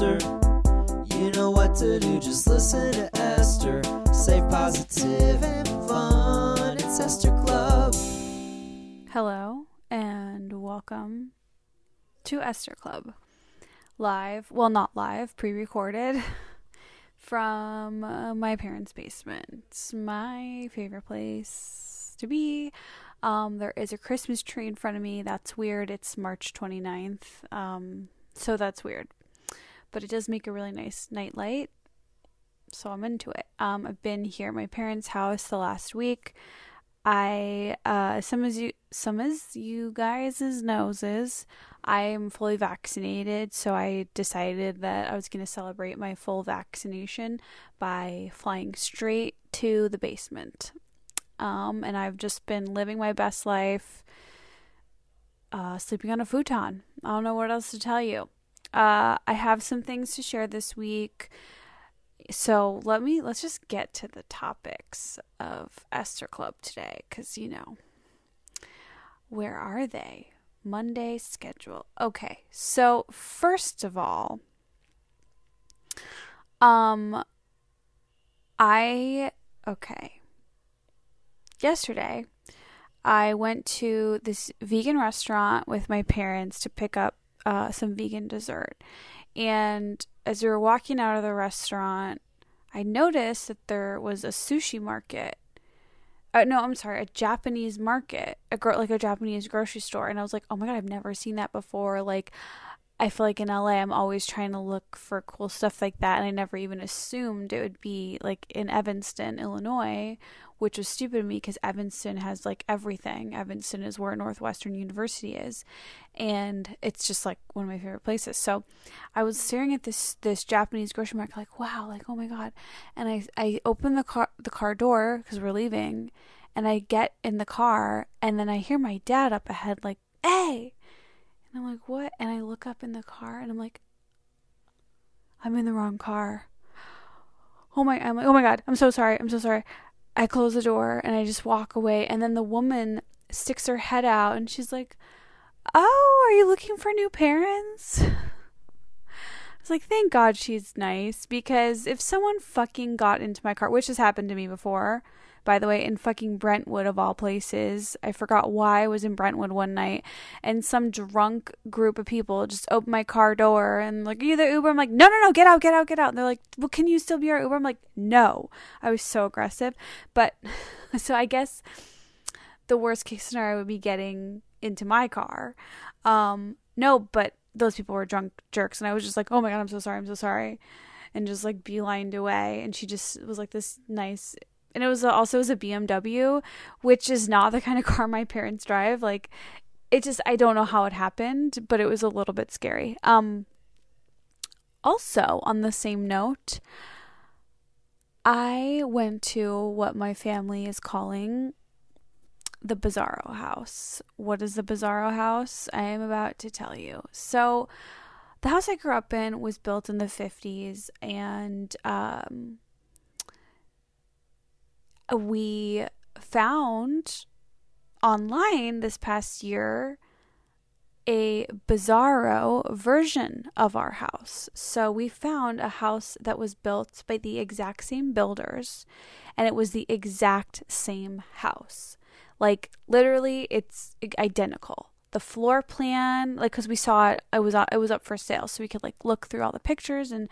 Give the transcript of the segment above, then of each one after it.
You know what to do, just listen to Esther. Safe, positive, and fun. It's Esther Club. Hello and welcome to Esther Club. Live, well, not live, pre recorded from uh, my parents' basement. It's my favorite place to be. Um, there is a Christmas tree in front of me. That's weird. It's March 29th. Um, so that's weird. But it does make a really nice night light. So I'm into it. Um, I've been here at my parents' house the last week. I uh some as you some as you guys' noses, I am fully vaccinated, so I decided that I was gonna celebrate my full vaccination by flying straight to the basement. Um and I've just been living my best life, uh sleeping on a futon. I don't know what else to tell you. Uh I have some things to share this week so let me let's just get to the topics of Esther Club today cuz you know where are they? Monday schedule. Okay. So first of all um I okay. Yesterday I went to this vegan restaurant with my parents to pick up uh, some vegan dessert. And as we were walking out of the restaurant, I noticed that there was a sushi market. Uh, no, I'm sorry, a Japanese market, a gro- like a Japanese grocery store, and I was like, oh my god, I've never seen that before. Like, I feel like in LA, I'm always trying to look for cool stuff like that, and I never even assumed it would be like in Evanston, Illinois, which was stupid of me because Evanston has like everything. Evanston is where Northwestern University is, and it's just like one of my favorite places. So I was staring at this this Japanese grocery market, like wow, like oh my god, and I I open the car the car door because we're leaving, and I get in the car, and then I hear my dad up ahead, like hey. And I'm like, what? And I look up in the car and I'm like, I'm in the wrong car. Oh my, I'm like, oh my God, I'm so sorry. I'm so sorry. I close the door and I just walk away. And then the woman sticks her head out and she's like, oh, are you looking for new parents? I was like, thank God she's nice because if someone fucking got into my car, which has happened to me before, by the way, in fucking Brentwood of all places. I forgot why I was in Brentwood one night and some drunk group of people just opened my car door and like, the Uber? I'm like, No, no, no, get out, get out, get out. And they're like, Well, can you still be our Uber? I'm like, No. I was so aggressive. But so I guess the worst case scenario would be getting into my car. Um, no, but those people were drunk jerks and I was just like, Oh my god, I'm so sorry, I'm so sorry and just like beelined away and she just was like this nice and it was also was a BMW, which is not the kind of car my parents drive. Like it just I don't know how it happened, but it was a little bit scary. Um also on the same note, I went to what my family is calling the Bizarro House. What is the Bizarro House? I am about to tell you. So, the house I grew up in was built in the 50s, and um, we found online this past year a bizarro version of our house. So we found a house that was built by the exact same builders and it was the exact same house. Like literally it's identical. The floor plan, like cuz we saw it it was it was up for sale so we could like look through all the pictures and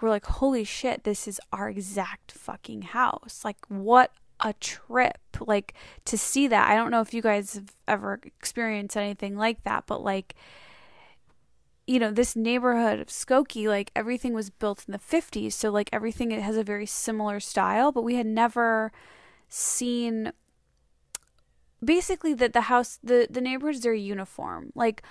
we're like holy shit, this is our exact fucking house. Like what a trip like to see that i don't know if you guys have ever experienced anything like that but like you know this neighborhood of skokie like everything was built in the 50s so like everything it has a very similar style but we had never seen basically that the house the the neighborhoods are uniform like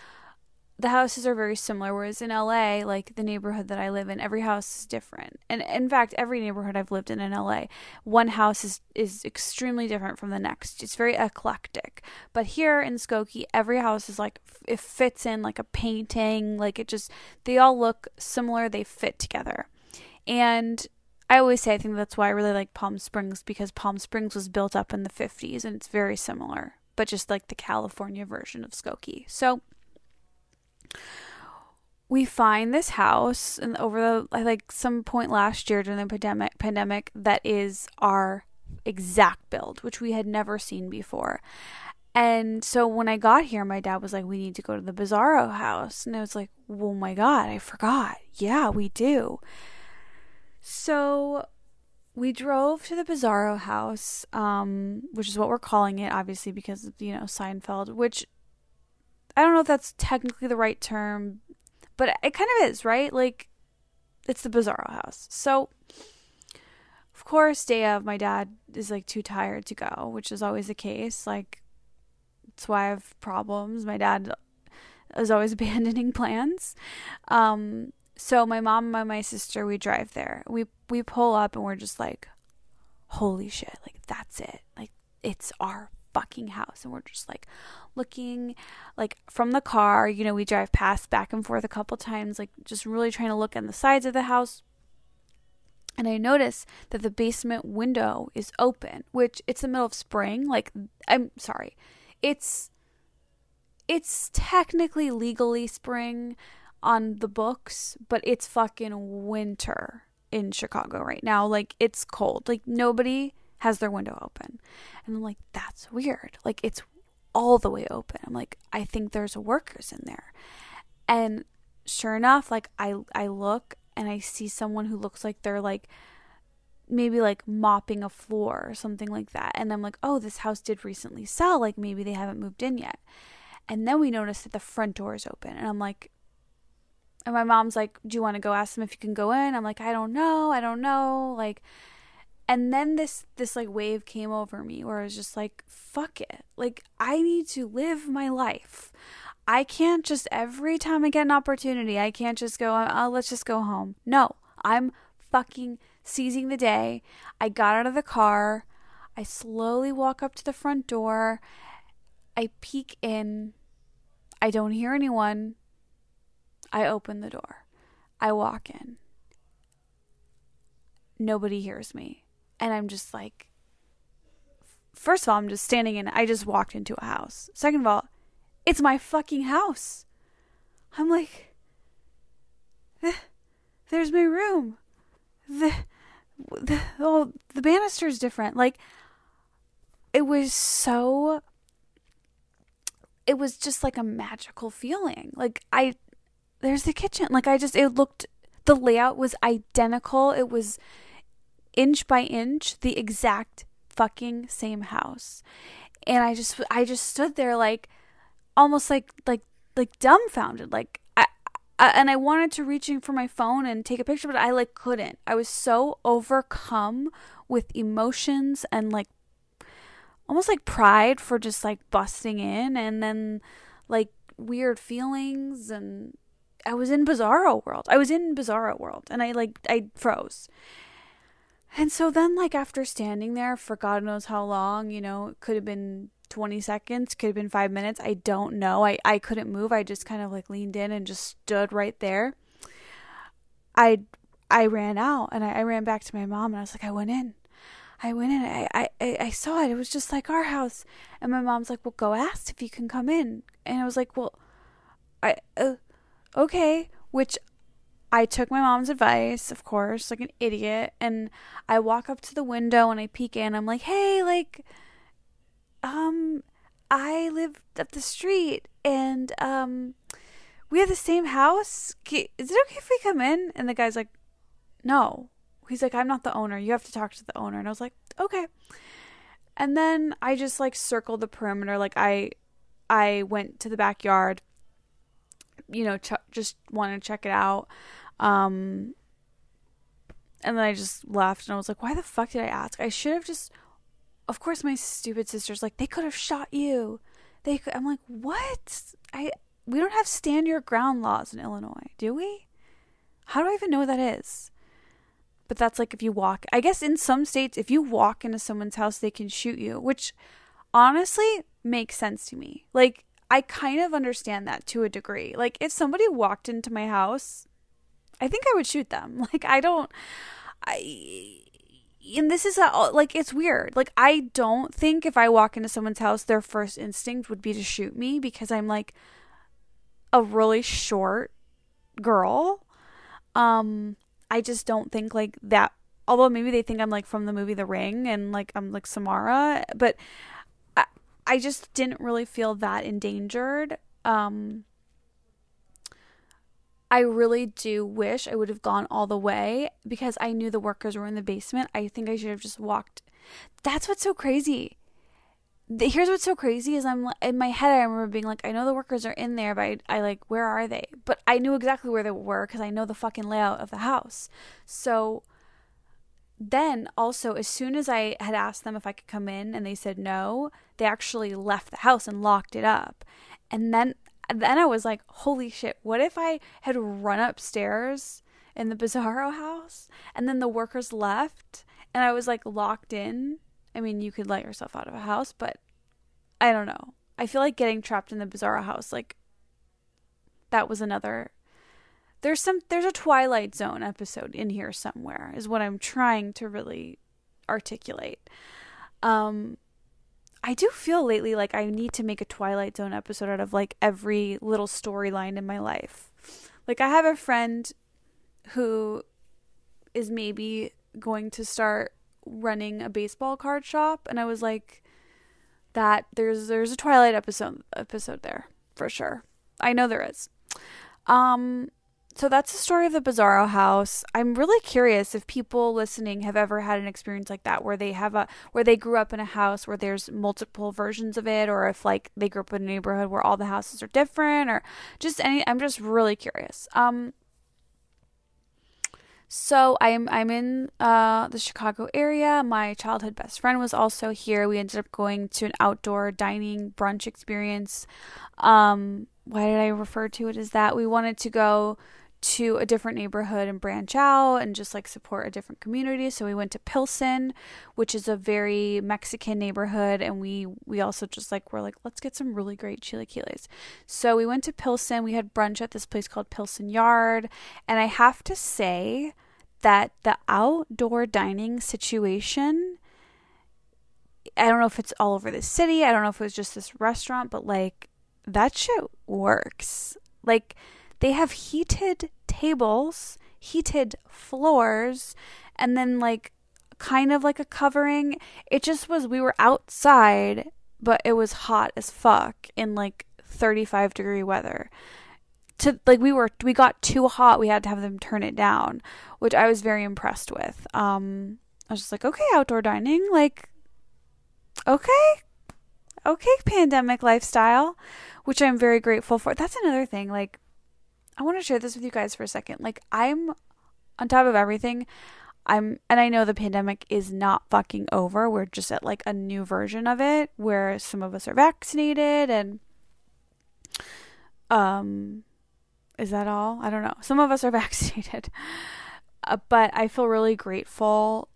the houses are very similar whereas in LA like the neighborhood that I live in every house is different. And in fact every neighborhood I've lived in in LA one house is is extremely different from the next. It's very eclectic. But here in Skokie every house is like it fits in like a painting like it just they all look similar they fit together. And I always say I think that's why I really like Palm Springs because Palm Springs was built up in the 50s and it's very similar but just like the California version of Skokie. So we find this house and over the like some point last year during the pandemic pandemic that is our exact build, which we had never seen before. And so when I got here, my dad was like, We need to go to the Bizarro house. And I was like, Oh my God, I forgot. Yeah, we do. So we drove to the Bizarro house, um, which is what we're calling it, obviously, because of, you know, Seinfeld, which I don't know if that's technically the right term, but it kind of is, right? Like, it's the Bizarro house. So, of course, day of, my dad is like too tired to go, which is always the case. Like, that's why I have problems. My dad is always abandoning plans. Um, so my mom and my sister, we drive there. We we pull up and we're just like, holy shit! Like that's it. Like it's our fucking house, and we're just like looking, like from the car. You know, we drive past back and forth a couple times, like just really trying to look on the sides of the house. And I notice that the basement window is open, which it's the middle of spring. Like I'm sorry, it's it's technically legally spring on the books, but it's fucking winter in Chicago right now. Like it's cold. Like nobody has their window open. And I'm like, that's weird. Like it's all the way open. I'm like, I think there's workers in there. And sure enough, like I I look and I see someone who looks like they're like maybe like mopping a floor or something like that. And I'm like, oh, this house did recently sell. Like maybe they haven't moved in yet. And then we notice that the front door is open. And I'm like, and my mom's like, Do you want to go ask them if you can go in? I'm like, I don't know. I don't know. Like, and then this, this like wave came over me where I was just like, fuck it. Like, I need to live my life. I can't just every time I get an opportunity, I can't just go, oh, let's just go home. No, I'm fucking seizing the day. I got out of the car. I slowly walk up to the front door. I peek in. I don't hear anyone. I open the door. I walk in. Nobody hears me. And I'm just like, first of all, I'm just standing in, I just walked into a house. Second of all, it's my fucking house. I'm like, there's my room. The, the, oh, the banister's different. Like, it was so, it was just like a magical feeling. Like, I, there's the kitchen. Like I just it looked the layout was identical. It was inch by inch the exact fucking same house. And I just I just stood there like almost like like like dumbfounded like I, I and I wanted to reach in for my phone and take a picture but I like couldn't. I was so overcome with emotions and like almost like pride for just like busting in and then like weird feelings and I was in Bizarro World. I was in Bizarro World and I like I froze. And so then like after standing there for God knows how long, you know, it could have been 20 seconds, could have been 5 minutes, I don't know. I I couldn't move. I just kind of like leaned in and just stood right there. I I ran out and I, I ran back to my mom and I was like I went in. I went in. I, I I saw it. It was just like our house. And my mom's like, "Well, go ask if you can come in." And I was like, "Well, I uh, okay, which I took my mom's advice, of course, like an idiot, and I walk up to the window and I peek in. I'm like, "Hey, like um I live up the street and um we have the same house. Is it okay if we come in?" And the guy's like, "No." He's like, "I'm not the owner. You have to talk to the owner." And I was like, "Okay." And then I just like circled the perimeter like I I went to the backyard you know, ch- just wanted to check it out. Um, and then I just left and I was like, why the fuck did I ask? I should have just, of course, my stupid sister's like, they could have shot you. They could, I'm like, what? I, we don't have stand your ground laws in Illinois, do we? How do I even know what that is? But that's like if you walk, I guess in some states, if you walk into someone's house, they can shoot you, which honestly makes sense to me. Like, I kind of understand that to a degree. Like if somebody walked into my house, I think I would shoot them. Like I don't I and this is a, like it's weird. Like I don't think if I walk into someone's house their first instinct would be to shoot me because I'm like a really short girl. Um, I just don't think like that. Although maybe they think I'm like from the movie The Ring and like I'm like Samara, but I, I just didn't really feel that endangered. Um, I really do wish I would have gone all the way because I knew the workers were in the basement. I think I should have just walked. That's what's so crazy. Here's what's so crazy is I'm in my head. I remember being like, I know the workers are in there, but I, I like, where are they? But I knew exactly where they were because I know the fucking layout of the house. So then also, as soon as I had asked them if I could come in and they said no, they actually left the house and locked it up. And then then I was like, holy shit, what if I had run upstairs in the Bizarro house and then the workers left and I was like locked in? I mean, you could let yourself out of a house, but I don't know. I feel like getting trapped in the Bizarro house, like, that was another. There's some, there's a Twilight Zone episode in here somewhere, is what I'm trying to really articulate. Um, I do feel lately like I need to make a Twilight Zone episode out of like every little storyline in my life. Like I have a friend who is maybe going to start running a baseball card shop and I was like that there's there's a Twilight episode episode there for sure. I know there is. Um so that's the story of the Bizarro house. I'm really curious if people listening have ever had an experience like that where they have a where they grew up in a house where there's multiple versions of it or if like they grew up in a neighborhood where all the houses are different or just any I'm just really curious. Um so I'm I'm in uh, the Chicago area. My childhood best friend was also here. We ended up going to an outdoor dining brunch experience. Um, why did I refer to it as that? We wanted to go to a different neighborhood and branch out and just like support a different community. So we went to Pilsen, which is a very Mexican neighborhood, and we we also just like we're like let's get some really great chilaquiles. So we went to Pilsen. We had brunch at this place called Pilsen Yard, and I have to say that the outdoor dining situation. I don't know if it's all over the city. I don't know if it was just this restaurant, but like that shit works. Like they have heated tables, heated floors, and then like kind of like a covering. It just was, we were outside, but it was hot as fuck in like 35 degree weather. To like we were we got too hot, we had to have them turn it down, which I was very impressed with. Um I was just like, okay, outdoor dining, like okay. Okay, pandemic lifestyle, which I'm very grateful for. That's another thing like I want to share this with you guys for a second. Like, I'm on top of everything. I'm, and I know the pandemic is not fucking over. We're just at like a new version of it where some of us are vaccinated and, um, is that all? I don't know. Some of us are vaccinated. Uh, but I feel really grateful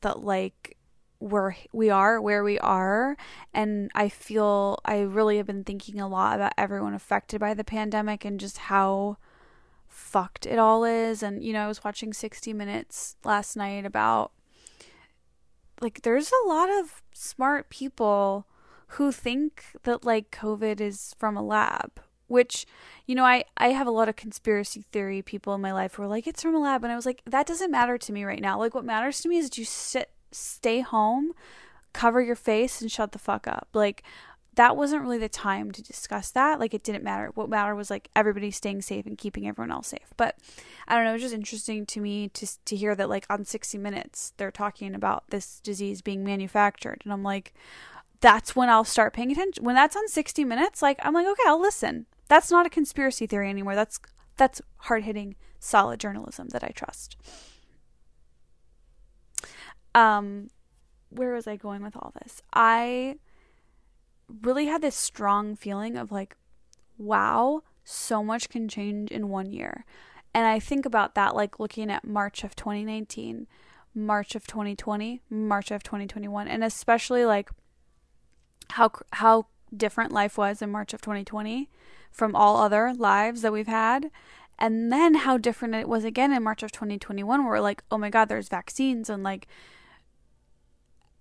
that like we're we are where we are and I feel I really have been thinking a lot about everyone affected by the pandemic and just how fucked it all is. And, you know, I was watching 60 Minutes last night about like, there's a lot of smart people who think that like COVID is from a lab, which, you know, I, I have a lot of conspiracy theory people in my life who are like, it's from a lab. And I was like, that doesn't matter to me right now. Like, what matters to me is that you sit, stay home, cover your face, and shut the fuck up. Like, that wasn't really the time to discuss that. Like it didn't matter. What mattered was like everybody staying safe and keeping everyone else safe. But I don't know, it was just interesting to me to to hear that like on 60 minutes they're talking about this disease being manufactured and I'm like that's when I'll start paying attention. When that's on 60 minutes, like I'm like okay, I'll listen. That's not a conspiracy theory anymore. That's that's hard-hitting solid journalism that I trust. Um where was I going with all this? I really had this strong feeling of like, wow, so much can change in one year. And I think about that like looking at March of 2019, March of 2020, March of 2021, and especially like how how different life was in March of 2020 from all other lives that we've had. And then how different it was again in March of 2021 where we're like, "Oh my god, there's vaccines and like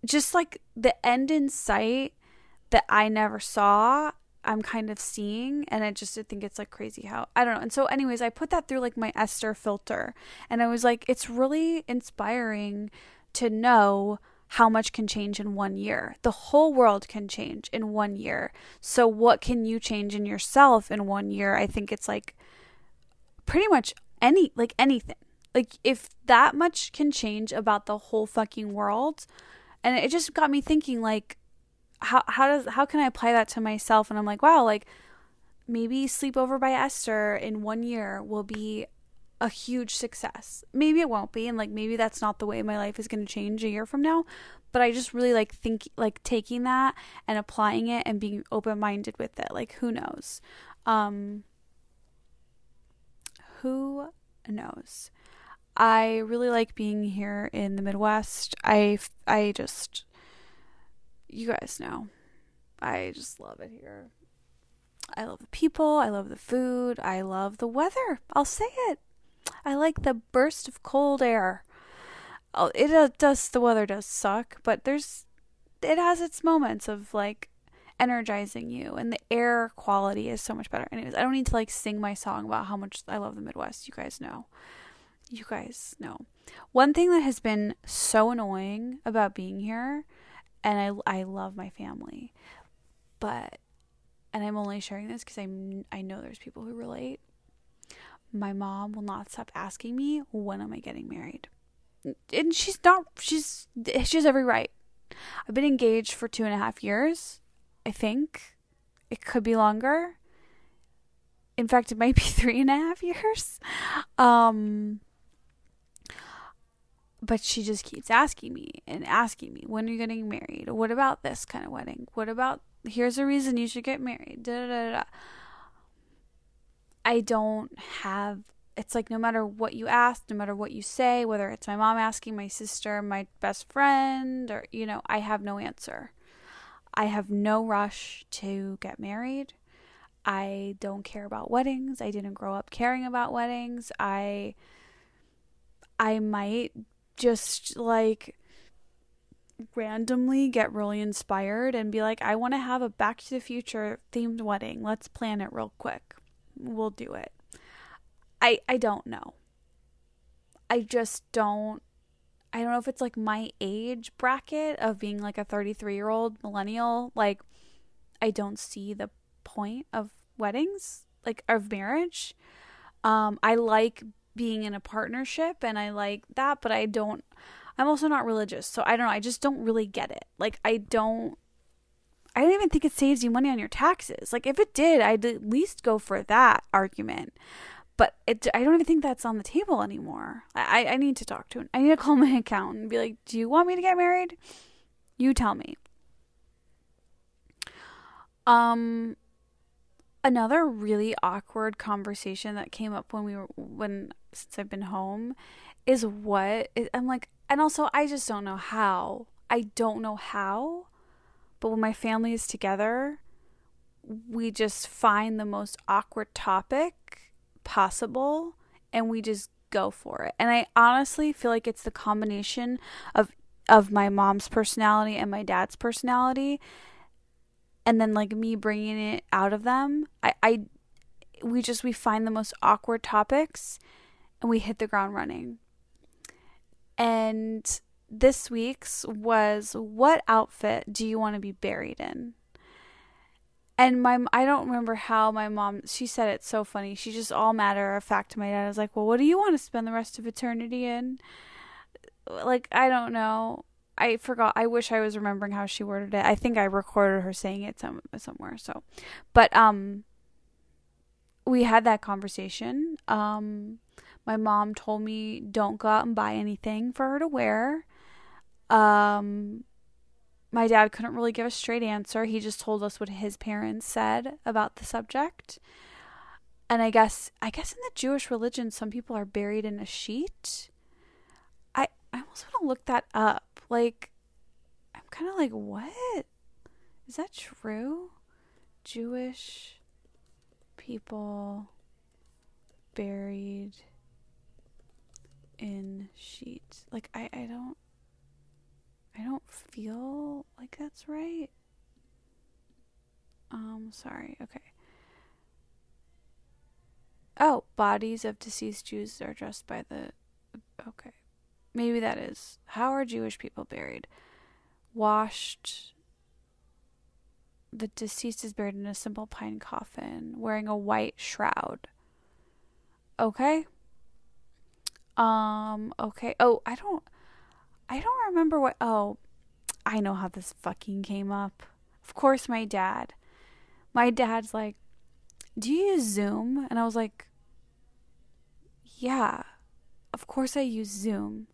just like the end in sight that I never saw, I'm kind of seeing and I just think it's like crazy how I don't know. And so anyways, I put that through like my Esther filter and I was like it's really inspiring to know how much can change in one year. The whole world can change in one year. So what can you change in yourself in one year? I think it's like pretty much any like anything. Like if that much can change about the whole fucking world and it just got me thinking like how how does how can I apply that to myself? And I'm like, wow, like maybe Sleepover by Esther in one year will be a huge success. Maybe it won't be, and like maybe that's not the way my life is going to change a year from now. But I just really like think like taking that and applying it and being open minded with it. Like who knows? Um, who knows? I really like being here in the Midwest. I I just you guys know. I just love it here. I love the people, I love the food, I love the weather. I'll say it. I like the burst of cold air. Oh, it uh, does the weather does suck, but there's it has its moments of like energizing you and the air quality is so much better. Anyways, I don't need to like sing my song about how much I love the Midwest. You guys know. You guys know. One thing that has been so annoying about being here and I I love my family. But and I'm only sharing this cuz I I know there's people who relate. My mom will not stop asking me when am I getting married. And she's not she's she has every right. I've been engaged for two and a half years. I think it could be longer. In fact, it might be three and a half years. Um, but she just keeps asking me and asking me, when are you getting married? What about this kind of wedding? What about, here's a reason you should get married. Da, da, da, I don't have, it's like no matter what you ask, no matter what you say, whether it's my mom asking, my sister, my best friend, or, you know, I have no answer. I have no rush to get married. I don't care about weddings. I didn't grow up caring about weddings. I I might just like randomly get really inspired and be like, I want to have a Back to the Future themed wedding. Let's plan it real quick. We'll do it. I I don't know. I just don't I don't know if it's like my age bracket of being like a 33 year old millennial. Like, I don't see the point of weddings, like of marriage. Um, I like being in a partnership and I like that, but I don't I'm also not religious. So I don't know, I just don't really get it. Like I don't I don't even think it saves you money on your taxes. Like if it did, I'd at least go for that argument. But it, I don't even think that's on the table anymore. I, I need to talk to him. I need to call my accountant and be like, "Do you want me to get married? You tell me." Um, another really awkward conversation that came up when we were when since I've been home is what I'm like and also I just don't know how. I don't know how. But when my family is together, we just find the most awkward topic possible and we just go for it. And I honestly feel like it's the combination of of my mom's personality and my dad's personality and then like me bringing it out of them. I I we just we find the most awkward topics and we hit the ground running. And this week's was what outfit do you want to be buried in? And my I don't remember how my mom she said it so funny. She just all matter of fact to my dad. I was like, "Well, what do you want to spend the rest of eternity in?" Like, I don't know. I forgot. I wish I was remembering how she worded it. I think I recorded her saying it some somewhere. So, but um we had that conversation. Um my mom told me don't go out and buy anything for her to wear. Um, my dad couldn't really give a straight answer. He just told us what his parents said about the subject. And I guess I guess in the Jewish religion some people are buried in a sheet. I I almost want to look that up. Like I'm kind of like what? Is that true? Jewish people buried in sheets. Like I, I don't I don't feel like that's right. Um, sorry. Okay. Oh, bodies of deceased Jews are dressed by the. Okay. Maybe that is. How are Jewish people buried? Washed. The deceased is buried in a simple pine coffin, wearing a white shroud. Okay. Um, okay. Oh, I don't. I don't remember what. Oh, I know how this fucking came up. Of course, my dad. My dad's like, Do you use Zoom? And I was like, Yeah, of course I use Zoom.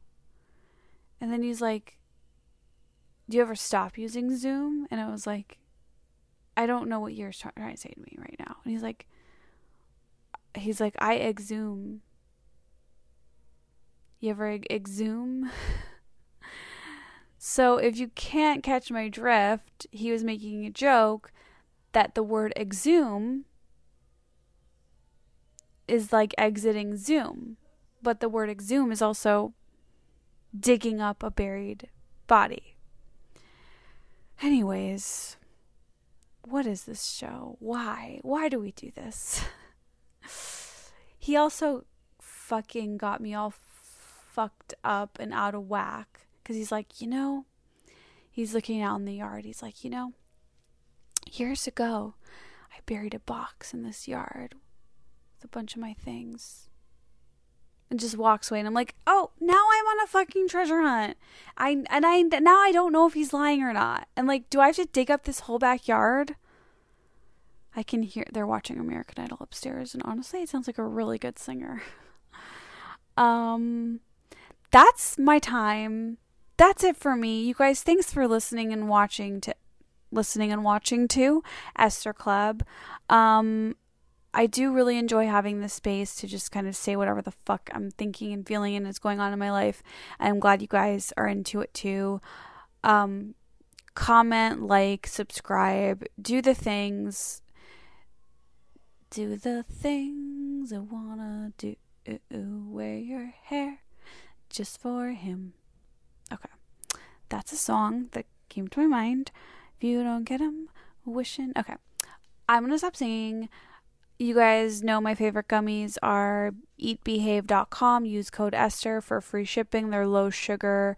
And then he's like, Do you ever stop using Zoom? And I was like, I don't know what you're trying to say to me right now. And he's like, He's like, I exhume. You ever exhume? So if you can't catch my drift, he was making a joke that the word exhume is like exiting Zoom, but the word exhume is also digging up a buried body. Anyways, what is this show? Why? Why do we do this? he also fucking got me all fucked up and out of whack because he's like, you know, he's looking out in the yard. He's like, you know, years ago, I buried a box in this yard with a bunch of my things. And just walks away, and I'm like, "Oh, now I'm on a fucking treasure hunt." I and I now I don't know if he's lying or not. And like, do I have to dig up this whole backyard? I can hear they're watching American Idol upstairs, and honestly, it sounds like a really good singer. um, that's my time that's it for me. You guys, thanks for listening and watching to listening and watching to Esther Club. Um I do really enjoy having this space to just kind of say whatever the fuck I'm thinking and feeling and is going on in my life. I'm glad you guys are into it too. Um, comment, like, subscribe, do the things. Do the things I wanna do. Ooh, Wear your hair just for him. Okay. That's a song that came to my mind. If you don't get him, wishing. Okay. I'm going to stop singing. You guys know my favorite gummies are eatbehave.com. Use code Esther for free shipping. They're low sugar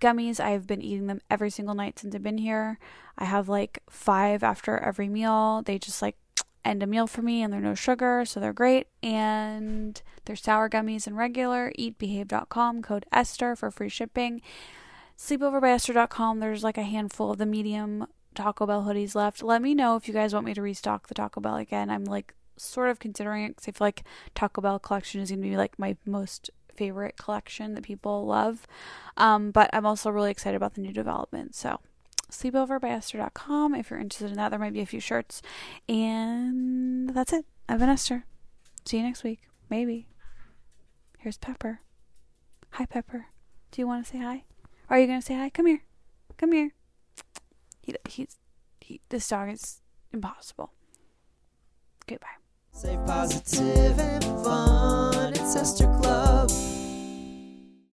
gummies. I've been eating them every single night since I've been here. I have like five after every meal. They just like end a meal for me and they're no sugar, so they're great. And they're sour gummies and regular. Eatbehave.com, code Esther for free shipping. Sleepoverbyesther.com, there's like a handful of the medium Taco Bell hoodies left. Let me know if you guys want me to restock the Taco Bell again. I'm like sort of considering it because I feel like Taco Bell collection is going to be like my most favorite collection that people love. Um, but I'm also really excited about the new development. So sleepoverbyesther.com if you're interested in that. There might be a few shirts. And that's it. I've been Esther. See you next week. Maybe. Here's Pepper. Hi, Pepper. Do you want to say hi? Are you going to say hi? Come here. Come here. He, he's, he, this dog is impossible. Goodbye. Safe, positive, and fun. It's Esther Club.